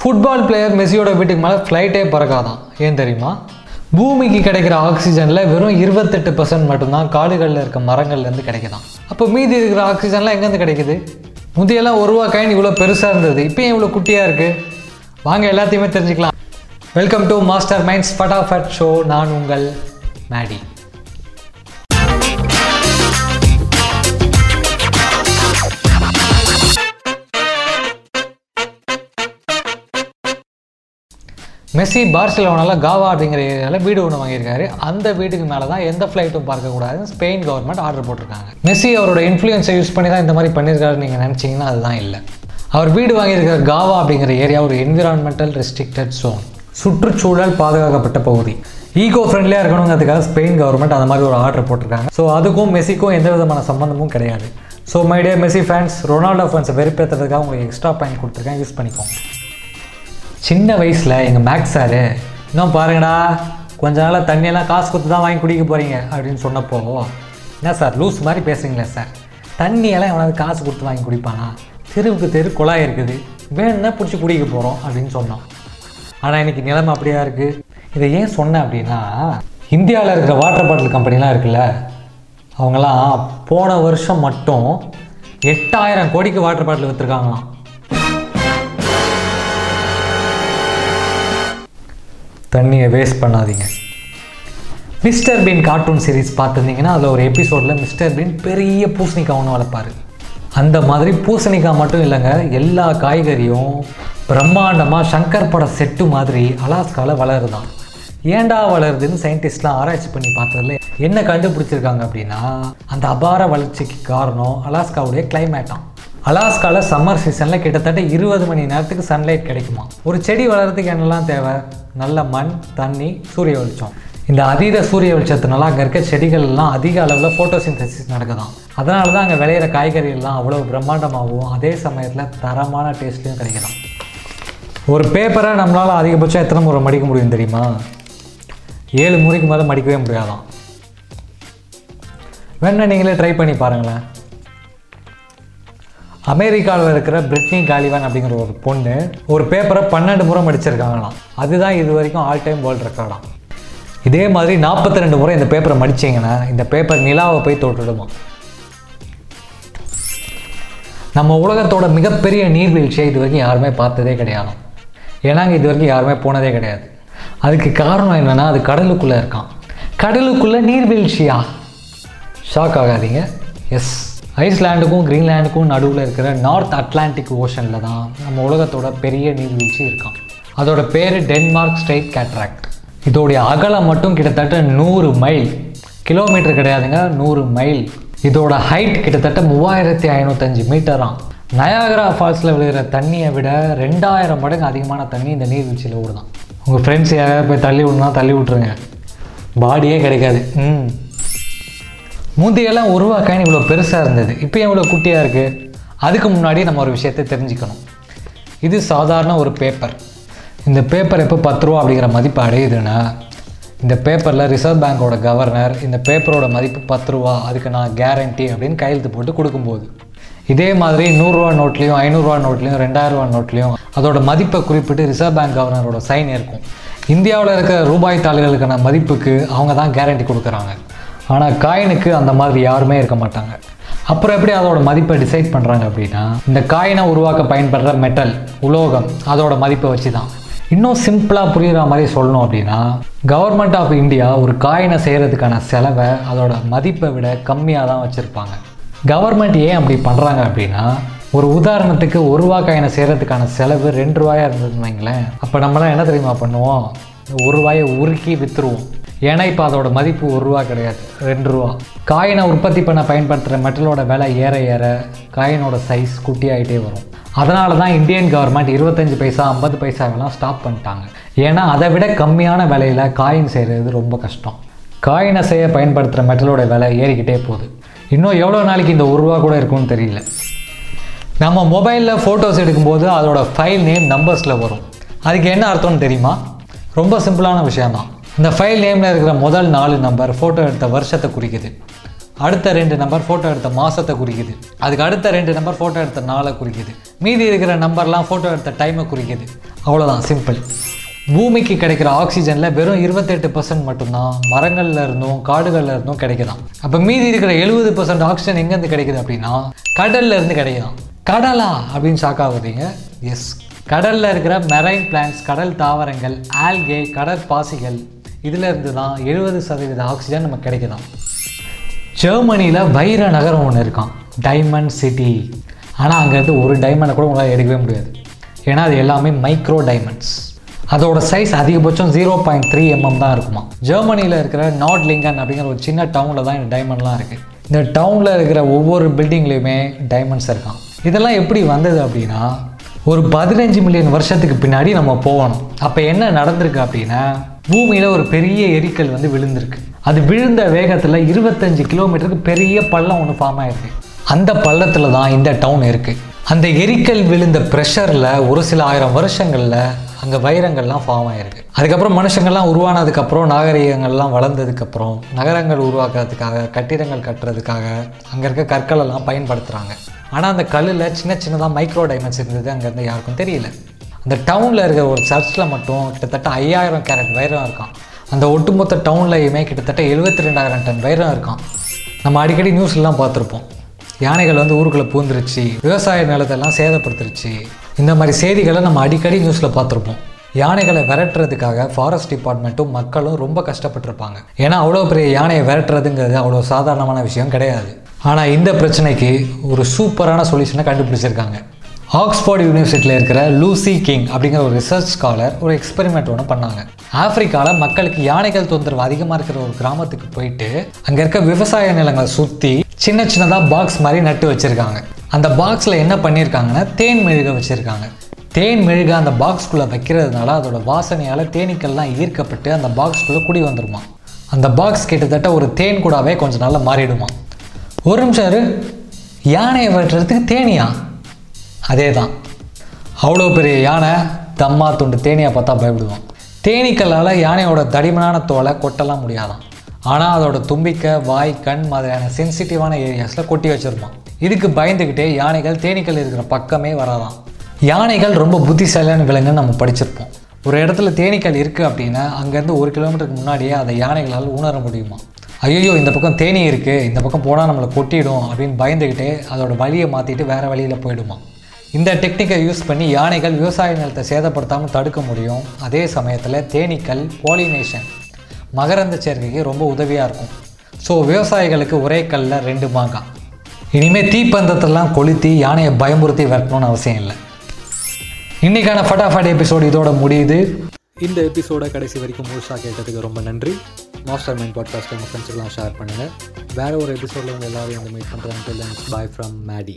Football player மெஸ்ஸியோட வீட்டுக்கு மேலே ஃப்ளைட்டே பறக்காதான். ஏன் தெரியுமா? பூமிக்கு கிடைக்கிற ஆக்சிஜனில் வெறும் இருபத்தெட்டு பர்சன்ட் மட்டும்தான் காடுகளில் இருக்க மரங்கள்லேருந்து கிடைக்குதான். அப்போ மீதி இருக்கிற ஆக்சிஜன்லாம் எங்கேருந்து கிடைக்குது? முந்தையெல்லாம் ஒரு ரூபா காயின் இவ்வளோ பெருசாக இருந்தது. இப்போ இவ்வளோ குட்டியாக இருக்குது வாங்க எல்லாத்தையுமே தெரிஞ்சுக்கலாம். Welcome to master minds Fatafat show நான் உங்கள் மேடி. மெஸ்ஸி பார்சிலோனாவில் காவா அப்படிங்கிற ஏரியாவில் வீடு ஒன்று வாங்கியிருக்காரு. அந்த வீட்டுக்கு மேலே தான் எந்த ஃப்ளைட்டும் பார்க்கக்கூடாதுன்னு ஸ்பெயின் கவர்மெண்ட் ஆர்டர் போட்டிருக்காங்க. மெஸ்ஸி அவரோட இன்ஃப்ளூயன்ஸை யூஸ் பண்ணி தான் இந்த மாதிரி பண்ணியிருக்காருன்னு நீங்கள் நினச்சிங்கன்னா அதுதான் இல்லை. அவர் வீடு வாங்கியிருக்கிற காவா அப்படிங்கிற ஏரியா ஒரு என்விரான்மெண்டல் ரெஸ்ட்ரிக்டட் ஜோன் சுற்றுச்சூழல் பாதுகாக்கப்பட்ட பகுதி. ஈகோ ஃப்ரெண்ட்லியாக இருக்கணுங்கிறதுக்காக ஸ்பெயின் கவர்மெண்ட் அந்த மாதிரி ஒரு ஆர்டர் போட்டிருக்காங்க. ஸோ அதுக்கும் மெஸ்ஸிக்கும் எந்த விதமான சம்மந்தமும் கிடையாது. So my dear Messi fans Ronaldo ஃபேன்ஸை வெறுப்பேற்றுறதுக்காக உங்களுக்கு எக்ஸ்ட்ரா பாயிண்ட் கொடுத்துருக்கேன். யூஸ் பண்ணிக்கோங்க. சின்ன வயசில் எங்கள் மேக்ஸ் சாரு இன்னும் பாருங்கடா கொஞ்ச நாளாக தண்ணியெல்லாம் காசு கொடுத்து தான் வாங்கி குடிக்க போகிறீங்க அப்படின்னு சொன்னப்போ என்ன சார் லூஸ் மாதிரி பேசுகிறீங்களே சார் தண்ணியெல்லாம் எவனாவது காசு கொடுத்து வாங்கி குடிப்பானா? தெருவுக்கு தெரு குழாய் இருக்குது வேணும்னா பிடிச்சி குடிக்க போகிறோம் அப்படின்னு சொன்னோம் ஆனால் இன்னைக்கு நிலைமை அப்படியா இருக்குது இதை ஏன் சொன்னேன் அப்படின்னா இந்தியாவில் இருக்கிற வாட்டர் பாட்டில் கம்பெனிலாம் இருக்குல்ல அவங்களாம் போன வருஷம் மட்டும் எட்டாயிரம் கோடிக்கு வாட்டர் பாட்டில் விற்றுருக்காங்களாம் தண்ணியை வேஸ்ட் பண்ணாதீங்க. மிஸ்டர் பீன் கார்ட்டூன் சீரிஸ் பார்த்துருந்தீங்கன்னா அதில் ஒரு எபிசோடில் மிஸ்டர் பீன் பெரிய பூசணிக்காய் ஒன்று வளர்ப்பார். அந்த மாதிரி பூசணிக்காய் மட்டும் இல்லைங்க எல்லா காய்கறியும் பிரம்மாண்டமாக சங்கர் பட செட்டு மாதிரி அலாஸ்காவில் வளருதான். ஏன்டா வளருதுன்னு சயின்டிஸ்ட்லாம் ஆராய்ச்சி பண்ணி பார்த்ததுல என்ன கண்டுபிடிச்சிருக்காங்க அப்படின்னா அந்த அபார வளர்ச்சிக்கு காரணம் அலாஸ்காவுடைய கிளைமேட்டாம் அலாஸ்காவில் சம்மர் சீசனில் கிட்டத்தட்ட இருபது மணி நேரத்துக்கு சன்லைட் கிடைக்குமா? ஒரு செடி வளர்கிறதுக்கு என்னெல்லாம் தேவை? நல்ல மண் தண்ணி சூரிய வெளிச்சம். இந்த அதீத சூரிய வெளிச்சத்தினால அங்கே இருக்க செடிகள் எல்லாம் அதிக அளவில் ஃபோட்டோசிந்தசிஸ் நடக்குதாம். அதனால தான் அங்கே விளையிற காய்கறிகள்லாம் அவ்வளோ பிரம்மாண்டமாகவும் அதே சமயத்தில் தரமான டேஸ்ட்லையும் கிடைக்கலாம் ஒரு பேப்பரை நம்மளால் அதிகபட்சம் எத்தனை முறை மடிக்க முடியும் தெரியுமா? ஏழு முறைக்கு மேலே மடிக்கவே முடியாதாம். வேணா நீங்களே ட்ரை பண்ணி பாருங்களேன். அமெரிக்காவில் இருக்கிற பிரிட்னி காலிவான் அப்படிங்கிற ஒரு பொண்ணு ஒரு பேப்பரை பன்னெண்டு முறை மடிச்சிருக்காங்களாம். அதுதான் இது வரைக்கும் ஆல் டைம் வேர்ல்டு ரெக்கார்டாம் இதே மாதிரி நாற்பத்தி ரெண்டு முறை இந்த பேப்பரை மடிச்சிங்கன்னா இந்த பேப்பர் நிலாவை போய் தொட்டுடுமா நம்ம உலகத்தோட மிகப்பெரிய நீர்வீழ்ச்சியை இது வரைக்கும் யாருமே பார்த்ததே கிடையாது. ஏன்னா அங்கே இது வரைக்கும் யாருமே போனதே கிடையாது. அதுக்கு காரணம் என்னென்னா அது கடலுக்குள்ளே இருக்கான் கடலுக்குள்ளே நீர்வீழ்ச்சியா? ஷாக் ஆகாதீங்க. எஸ் ஐஸ்லாண்டுக்கும் கிரீன்லாண்டுக்கும் நடுவில் இருக்கிற நார்த் அட்லாண்டிக் ஓஷனில் தான் நம்ம உலகத்தோட பெரிய நீர்வீழ்ச்சி இருக்கான் அதோட பேர் டென்மார்க் ஸ்ட்ரைட் கேட்ராக்ட். இதோடைய அகலம் மட்டும் கிட்டத்தட்ட நூறு மைல். கிலோமீட்டர் கிடையாதுங்க நூறு மைல். இதோட ஹைட் கிட்டத்தட்ட மூவாயிரத்தி ஐநூற்றஞ்சு மீட்டராம் நயாகரா ஃபால்ஸில் விழுகிற தண்ணியை விட ரெண்டாயிரம் மடங்கு அதிகமான தண்ணி இந்த நீர்வீழ்ச்சியில் ஓடுதான். உங்கள் ஃப்ரெண்ட்ஸ் யாராவது போய் தள்ளி விடணும்னா தள்ளி விட்ருங்க பாடியே கிடைக்காது. ம். முந்தையெல்லாம் உருவா காயின் இவ்வளோ பெருசாக இருந்தது. இப்போ எவ்வளோ குட்டியாக இருக்குது அதுக்கு முன்னாடி நம்ம ஒரு விஷயத்தை தெரிஞ்சுக்கணும். இது சாதாரண ஒரு பேப்பர் இந்த பேப்பர் எப்போ பத்து ரூபா அப்படிங்கிற மதிப்பு அடையுதுன்னா இந்த பேப்பரில் ரிசர்வ் பேங்கோட கவர்னர் இந்த பேப்பரோட மதிப்பு பத்து ரூபா அதுக்கு நான் கேரண்டி அப்படின்னு கையெழுத்து போட்டு கொடுக்கும்போது. இதே மாதிரி நூறுரூவா நோட்லேயும் ஐநூறுரூவா நோட்லேயும் ரெண்டாயிரரூவா நோட்லேயும் அதோட மதிப்பை குறிப்பிட்டு ரிசர்வ் பேங்க் கவர்னரோட சைன் இருக்கும் இந்தியாவில் இருக்கிற ரூபாய் தாள்களுக்கான மதிப்புக்கு அவங்க தான் கேரண்டி கொடுக்குறாங்க. ஆனால் காயினுக்கு அந்த மாதிரி யாருமே இருக்க மாட்டாங்க. அப்புறம் எப்படி அதோட மதிப்பை டிசைட் பண்ணுறாங்க அப்படின்னா இந்த காயினை உருவாக்க பயன்படுற மெட்டல் உலோகம் அதோட மதிப்பை வச்சு தான் இன்னும் சிம்பிளாக புரிகிற மாதிரி சொல்லணும் அப்படின்னா கவர்மெண்ட் ஆஃப் இந்தியா ஒரு காயினை செய்கிறதுக்கான செலவை அதோட மதிப்பை விட கம்மியாக தான் வச்சுருப்பாங்க. கவர்மெண்ட் ஏன் அப்படி பண்ணுறாங்க அப்படின்னா ஒரு உதாரணத்துக்கு ஒரு ரூபா காயினை செய்கிறதுக்கான செலவு ரெண்டு ரூபாயாக இருந்ததுன்னு வைங்களேன். அப்போ நம்மளாம் என்ன தெரியுமா பண்ணுவோம்? ஒரு ரூபாயை உருக்கி விற்றுருவோம் ஏன்னா இப்போ அதோட மதிப்பு ஒரு ரூபா கிடையாது ரெண்டு ரூபா. காயினை உற்பத்தி பண்ண பயன்படுத்துகிற மெட்டலோட விலை ஏற ஏற காயினோட சைஸ் குட்டியாகிட்டே வரும். அதனால தான் இந்தியன் கவர்மெண்ட் இருபத்தஞ்சி பைசா ஐம்பது பைசாவெல்லாம் ஸ்டாப் பண்ணிட்டாங்க. ஏன்னா அதை விட கம்மியான விலையில் காயின் செய்கிறது ரொம்ப கஷ்டம். காயினை செய்ய பயன்படுத்துகிற மெட்டலோட விலை ஏறிக்கிட்டே போகுது. இன்னும் எவ்வளோ நாளைக்கு இந்த ஒரு ரூபா கூட இருக்கும்னு தெரியல. நம்ம மொபைலில் ஃபோட்டோஸ் எடுக்கும்போது அதோட ஃபைல் நேம் நம்பர்ஸில் வரும். அதுக்கு என்ன அர்த்தம்னு தெரியுமா? ரொம்ப சிம்பிளான விஷயம்தான். இந்த ஃபைல் நேமில் இருக்கிற முதல் நாலு நம்பர் ஃபோட்டோ எடுத்த வருஷத்தை குறிக்குது. அடுத்த ரெண்டு நம்பர் ஃபோட்டோ எடுத்த மாதத்தை குறிக்குது. அதுக்கு அடுத்த ரெண்டு நம்பர் ஃபோட்டோ எடுத்த நாளை குறிக்குது. மீதி இருக்கிற நம்பர்லாம் ஃபோட்டோ எடுத்த டைமை குறிக்குது. அவ்வளோதான் சிம்பிள் பூமிக்கு கிடைக்கிற ஆக்சிஜனில் வெறும் இருபத்தெட்டு பர்சன்ட் மட்டும்தான் மரங்களில் இருந்தும் காடுகளில் இருந்தும் கிடைக்கலாம் அப்போ மீதி இருக்கிற எழுபது பர்சன்ட் ஆக்சிஜன் எங்கேருந்து கிடைக்குது அப்படின்னா கடல்ல இருந்து கிடைக்குதாம் கடலா அப்படின்னு ஷாக் எஸ் கடலில் இருக்கிற மெரைன் பிளான்ஸ் கடல் தாவரங்கள் ஆல்கே கடற்பாசிகள் இதுலேருந்து தான் எழுபது சதவீத ஆக்சிஜன் நமக்கு கிடைக்கலாம் ஜெர்மனியில் வைர நகரம் ஒன்று இருக்கான் டைமண்ட் சிட்டி ஆனால் அங்கேருந்து ஒரு டைமண்டை கூட உங்களால் எடுக்கவே முடியாது. ஏன்னா அது எல்லாமே மைக்ரோ டைமண்ட்ஸ் அதோட சைஸ் அதிகபட்சம் ஜீரோ பாயிண்ட் த்ரீ எம்எம் தான் இருக்குமா ஜெர்மனியில் இருக்கிற நாட் லிங்கன் அப்படிங்கிற ஒரு சின்ன டவுனில் தான் இந்த டைமண்ட்லாம் இருக்குது இந்த டவுனில் இருக்கிற ஒவ்வொரு பில்டிங்லேயுமே டைமண்ட்ஸ் இருக்கான் இதெல்லாம் எப்படி வந்தது அப்படின்னா ஒரு பதினஞ்சு மில்லியன் வருஷத்துக்கு பின்னாடி நம்ம போகணும். அப்போ என்ன நடந்திருக்கு அப்படின்னா பூமியில் ஒரு பெரிய எரிக்கல் வந்து விழுந்திருக்கு. அது விழுந்த வேகத்தில் இருபத்தஞ்சு கிலோமீட்டருக்கு பெரிய பள்ளம் ஒன்று ஃபார்ம் ஆயிருக்கு. அந்த பள்ளத்தில் தான் இந்த டவுன் இருக்குது அந்த எரிக்கல் விழுந்த ப்ரெஷரில் ஒரு சில ஆயிரம் வருஷங்களில் அங்கே வைரங்கள்லாம் ஃபார்ம் ஆகிருக்கு அதுக்கப்புறம் மனுஷங்கள்லாம் உருவானதுக்கப்புறம் நாகரிகங்கள்லாம் வளர்ந்ததுக்கப்புறம் நகரங்கள் உருவாக்குறதுக்காக கட்டிடங்கள் கட்டுறதுக்காக அங்கே இருக்க கற்களெல்லாம் பயன்படுத்துகிறாங்க ஆனால் அந்த கல்லில் சின்ன சின்னதாக மைக்ரோ டைமண்ட்ஸ் இருந்தது அங்கேருந்து யாருக்கும் தெரியல. அந்த டவுனில் இருக்கிற ஒரு சர்ச்சில் மட்டும் கிட்டத்தட்ட ஐயாயிரம் கேரட் வைரம் இருக்கான் அந்த ஒட்டுமொத்த டவுன்லையுமே கிட்டத்தட்ட எழுபத்தி ரெண்டாயிரம் டன் வைரம் இருக்கான் நம்ம அடிக்கடி நியூஸ்லாம் பார்த்துருப்போம். யானைகள் வந்து ஊருக்குள்ளே பூந்துருச்சு விவசாய நிலத்தெல்லாம் சேதப்படுத்துருச்சு. இந்த மாதிரி செய்திகளை நம்ம அடிக்கடி நியூஸில் பார்த்துருப்போம். யானைகளை விரட்டுறதுக்காக ஃபாரஸ்ட் டிபார்ட்மெண்ட்டும் மக்களும் ரொம்ப கஷ்டப்பட்டிருப்பாங்க. ஏன்னா அவ்வளோ பெரிய யானையை விரட்டுறதுங்கிறது அவ்வளோ சாதாரணமான விஷயம் கிடையாது. ஆனால் இந்த பிரச்சனைக்கு ஒரு சூப்பரான சொல்யூஷனை கண்டுபிடிச்சிருக்காங்க. ஆக்ஸ்ஃபோர்டு யூனிவர்சிட்டியில் இருக்கிற லூசி கிங் அப்படிங்கிற ஒரு ரிசர்ச் ஸ்காலர் ஒரு எக்ஸ்பெரிமெண்ட் ஒன்று பண்ணாங்க. ஆப்பிரிக்காவில் மக்களுக்கு யானைகள் தொந்தரவு அதிகமாக இருக்கிற ஒரு கிராமத்துக்கு போயிட்டு அங்கே இருக்க விவசாய நிலங்களை சுற்றி சின்ன சின்னதாக பாக்ஸ் மாதிரி நட்டு வச்சுருக்காங்க. அந்த பாக்ஸில் என்ன பண்ணியிருக்காங்கன்னா தேன் மெழுக வச்சுருக்காங்க. தேன் மெழுக அந்த பாக்ஸ்குள்ளே வைக்கிறதுனால அதோட வாசனையால் தேனீக்கள்லாம் ஈர்க்கப்பட்டு அந்த பாக்ஸ்குள்ளே குடி வந்துருமா அந்த பாக்ஸ் கிட்டத்தட்ட ஒரு தேன் கூடாவே கொஞ்சம் நாளில் மாறிடுமா ஒரு நிமிஷம் இரு. யானையை வெட்டுறதுக்கு தேனியா? அதே தான் அவ்வளோ பெரிய யானை தம்மா துண்டு தேனியை பார்த்தா பயப்படுவான். தேனீக்கல்லால் யானையோட தடிமனான தோலை கொட்டலாம் முடியாதாம் ஆனால் அதோட தும்பிக்கை வாய் கண் மாதிரியான சென்சிட்டிவான ஏரியாஸில் கொட்டி வச்சுருப்பான். இதுக்கு பயந்துக்கிட்டே யானைகள் தேனீக்கள் இருக்கிற பக்கமே வராதான். யானைகள் ரொம்ப புத்திசாலியான விலங்குன்னு நம்ம படிச்சிருப்போம். ஒரு இடத்துல தேனீக்கள் இருக்குது அப்படின்னா அங்கேருந்து ஒரு கிலோமீட்டருக்கு முன்னாடியே அதை யானைகளால் உணர முடியுமா? ஐயோ இந்த பக்கம் தேனி இருக்குது இந்த பக்கம் போனால் நம்மளை கொட்டிடும் அப்படின்னு பயந்துக்கிட்டே அதோட வழியை மாற்றிட்டு வேறு வழியில் போயிடுமா? இந்த டெக்னிக்கை யூஸ் பண்ணி யானைகள் விவசாய நிலத்தை சேதப்படுத்தாமல் தடுக்க முடியும். அதே சமயத்தில் தேனீக்கள் போலினேஷன் மகரந்த சேர்க்கைக்கு ரொம்ப உதவியாக இருக்கும். ஸோ விவசாயிகளுக்கு ஒரே கல்லில் ரெண்டு மாங்காய். இனிமேல் தீப்பந்தத்தெல்லாம் கொளுத்தி யானையை பயமுறுத்தி விரட்டணும்னு அவசியம் இல்லை. இன்றைக்கான ஃபட்டாஃபட் எபிசோடு இதோட முடியுது. இந்த எபிசோட கடைசி வரைக்கும் முழுசாக கேட்டதுக்கு ரொம்ப நன்றி. மாஸ்டர் மைண்ட் பாட்காஸ்ட் உங்கள் ஃப்ரெண்ட்ஸுக்கெல்லாம் ஷேர் பண்ணுங்கள் வேறு ஒரு எபிசோடில் உங்கள் எல்லோரும் வந்து மீட் பண்ணுறேன் பாய் ஃப்ரம் மேடி